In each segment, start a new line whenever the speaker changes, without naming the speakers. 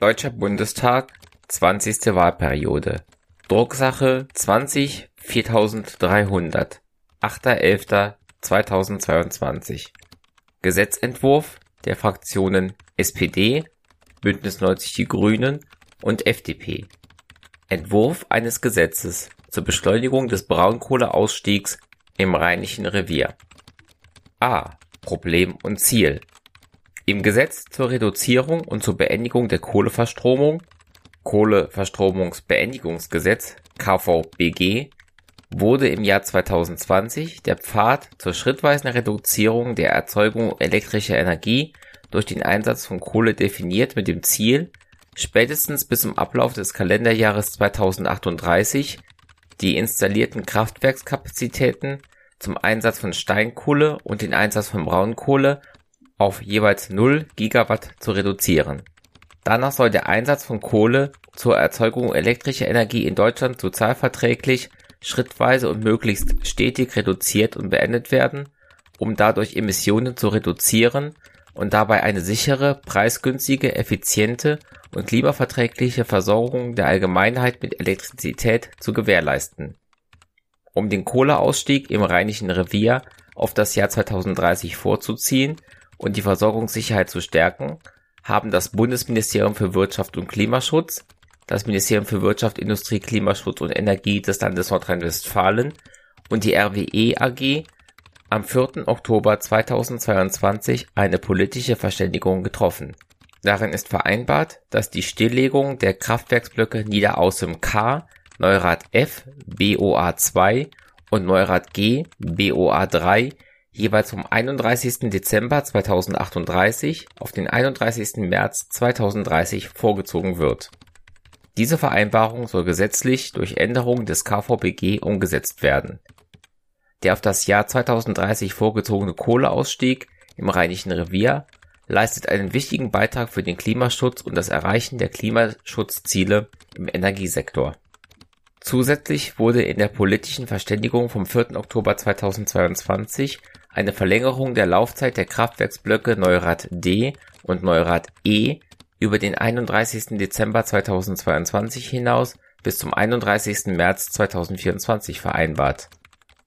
Deutscher Bundestag, 20. Wahlperiode. Drucksache 20 4300. 8.11.2022. Gesetzentwurf der Fraktionen SPD, Bündnis 90 Die Grünen und FDP. Entwurf eines Gesetzes zur Beschleunigung des Braunkohleausstiegs im Rheinischen Revier. A. Problem und Ziel im Gesetz zur Reduzierung und zur Beendigung der Kohleverstromung (Kohleverstromungsbeendigungsgesetz (KVBG) wurde im Jahr 2020 der Pfad zur schrittweisen Reduzierung der Erzeugung elektrischer Energie durch den Einsatz von Kohle definiert mit dem Ziel, spätestens bis zum Ablauf des Kalenderjahres 2038 die installierten Kraftwerkskapazitäten zum Einsatz von Steinkohle und den Einsatz von Braunkohle auf jeweils 0 Gigawatt zu reduzieren. Danach soll der Einsatz von Kohle zur Erzeugung elektrischer Energie in Deutschland sozialverträglich, schrittweise und möglichst stetig reduziert und beendet werden, um dadurch Emissionen zu reduzieren und dabei eine sichere, preisgünstige, effiziente und klimaverträgliche Versorgung der Allgemeinheit mit Elektrizität zu gewährleisten. Um den Kohleausstieg im Rheinischen Revier auf das Jahr 2030 vorzuziehen und die Versorgungssicherheit zu stärken, haben das Bundesministerium für Wirtschaft und Klimaschutz, das Ministerium für Wirtschaft, Industrie, Klimaschutz und Energie des Landes Nordrhein-Westfalen und die RWE AG am 4. Oktober 2022 eine politische Verständigung getroffen. Darin ist vereinbart, dass die Stilllegung der Kraftwerksblöcke Niederaußem K, Neurath F, BOA 2 und Neurath G, BOA 3 jeweils vom 31. Dezember 2038 auf den 31. März 2030 vorgezogen wird. Diese Vereinbarung soll gesetzlich durch Änderung des KVBG umgesetzt werden. Der auf das Jahr 2030 vorgezogene Kohleausstieg im Rheinischen Revier leistet einen wichtigen Beitrag für den Klimaschutz und das Erreichen der Klimaschutzziele im Energiesektor. Zusätzlich wurde in der politischen Verständigung vom 4. Oktober 2022 eine Verlängerung der Laufzeit der Kraftwerksblöcke Neurath D und Neurath E über den 31. Dezember 2022 hinaus bis zum 31. März 2024 vereinbart.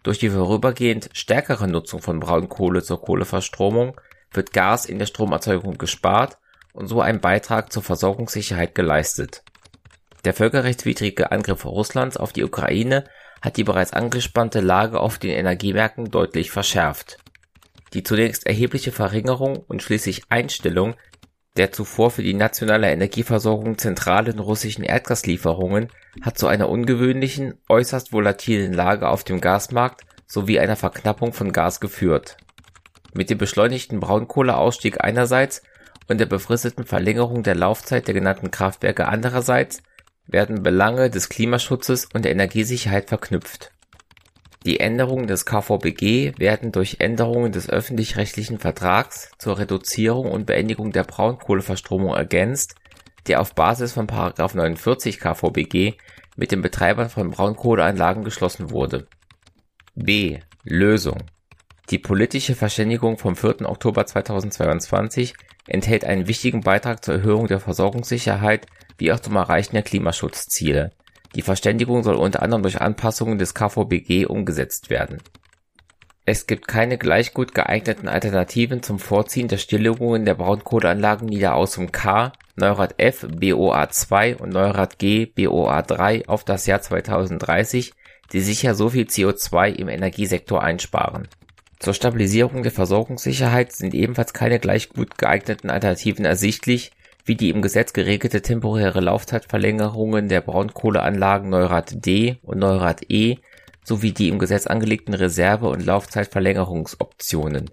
Durch die vorübergehend stärkere Nutzung von Braunkohle zur Kohleverstromung wird Gas in der Stromerzeugung gespart und so ein Beitrag zur Versorgungssicherheit geleistet. Der völkerrechtswidrige Angriff Russlands auf die Ukraine hat die bereits angespannte Lage auf den Energiemärkten deutlich verschärft. Die zunächst erhebliche Verringerung und schließlich Einstellung der zuvor für die nationale Energieversorgung zentralen russischen Erdgaslieferungen hat zu einer ungewöhnlichen, äußerst volatilen Lage auf dem Gasmarkt sowie einer Verknappung von Gas geführt. Mit dem beschleunigten Braunkohleausstieg einerseits und der befristeten Verlängerung der Laufzeit der genannten Kraftwerke andererseits werden Belange des Klimaschutzes und der Energiesicherheit verknüpft. Die Änderungen des KVBG werden durch Änderungen des öffentlich-rechtlichen Vertrags zur Reduzierung und Beendigung der Braunkohleverstromung ergänzt, der auf Basis von § 49 KVBG mit den Betreibern von Braunkohleanlagen geschlossen wurde. B. Lösung Die politische Verständigung vom 4. Oktober 2022 enthält einen wichtigen Beitrag zur Erhöhung der Versorgungssicherheit wie auch zum Erreichen der Klimaschutzziele. Die Verständigung soll unter anderem durch Anpassungen des KVBG umgesetzt werden. Es gibt keine gleich gut geeigneten Alternativen zum Vorziehen der Stilllegungen der Braunkohleanlagen Niederaußem K, Neurath F, BOA 2 und Neurath G, BOA 3 auf das Jahr 2030, die sicher so viel CO2 im Energiesektor einsparen. Zur Stabilisierung der Versorgungssicherheit sind ebenfalls keine gleich gut geeigneten Alternativen ersichtlich, wie die im Gesetz geregelte temporäre Laufzeitverlängerungen der Braunkohleanlagen Neurath D und Neurath E sowie die im Gesetz angelegten Reserve und Laufzeitverlängerungsoptionen.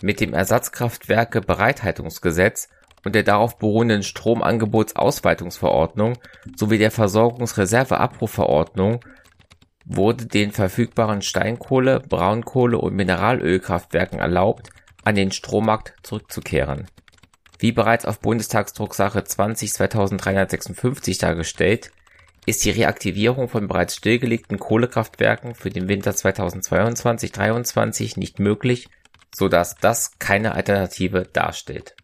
Mit dem Ersatzkraftwerke-Bereithaltungsgesetz und der darauf beruhenden Stromangebotsausweitungsverordnung sowie der Versorgungsreserveabrufverordnung wurde den verfügbaren Steinkohle Braunkohle und Mineralölkraftwerken erlaubt, an den Strommarkt zurückzukehren. Wie bereits auf Bundestagsdrucksache 20-2356 dargestellt, ist die Reaktivierung von bereits stillgelegten Kohlekraftwerken für den Winter 2022/23 nicht möglich, so dass das keine Alternative darstellt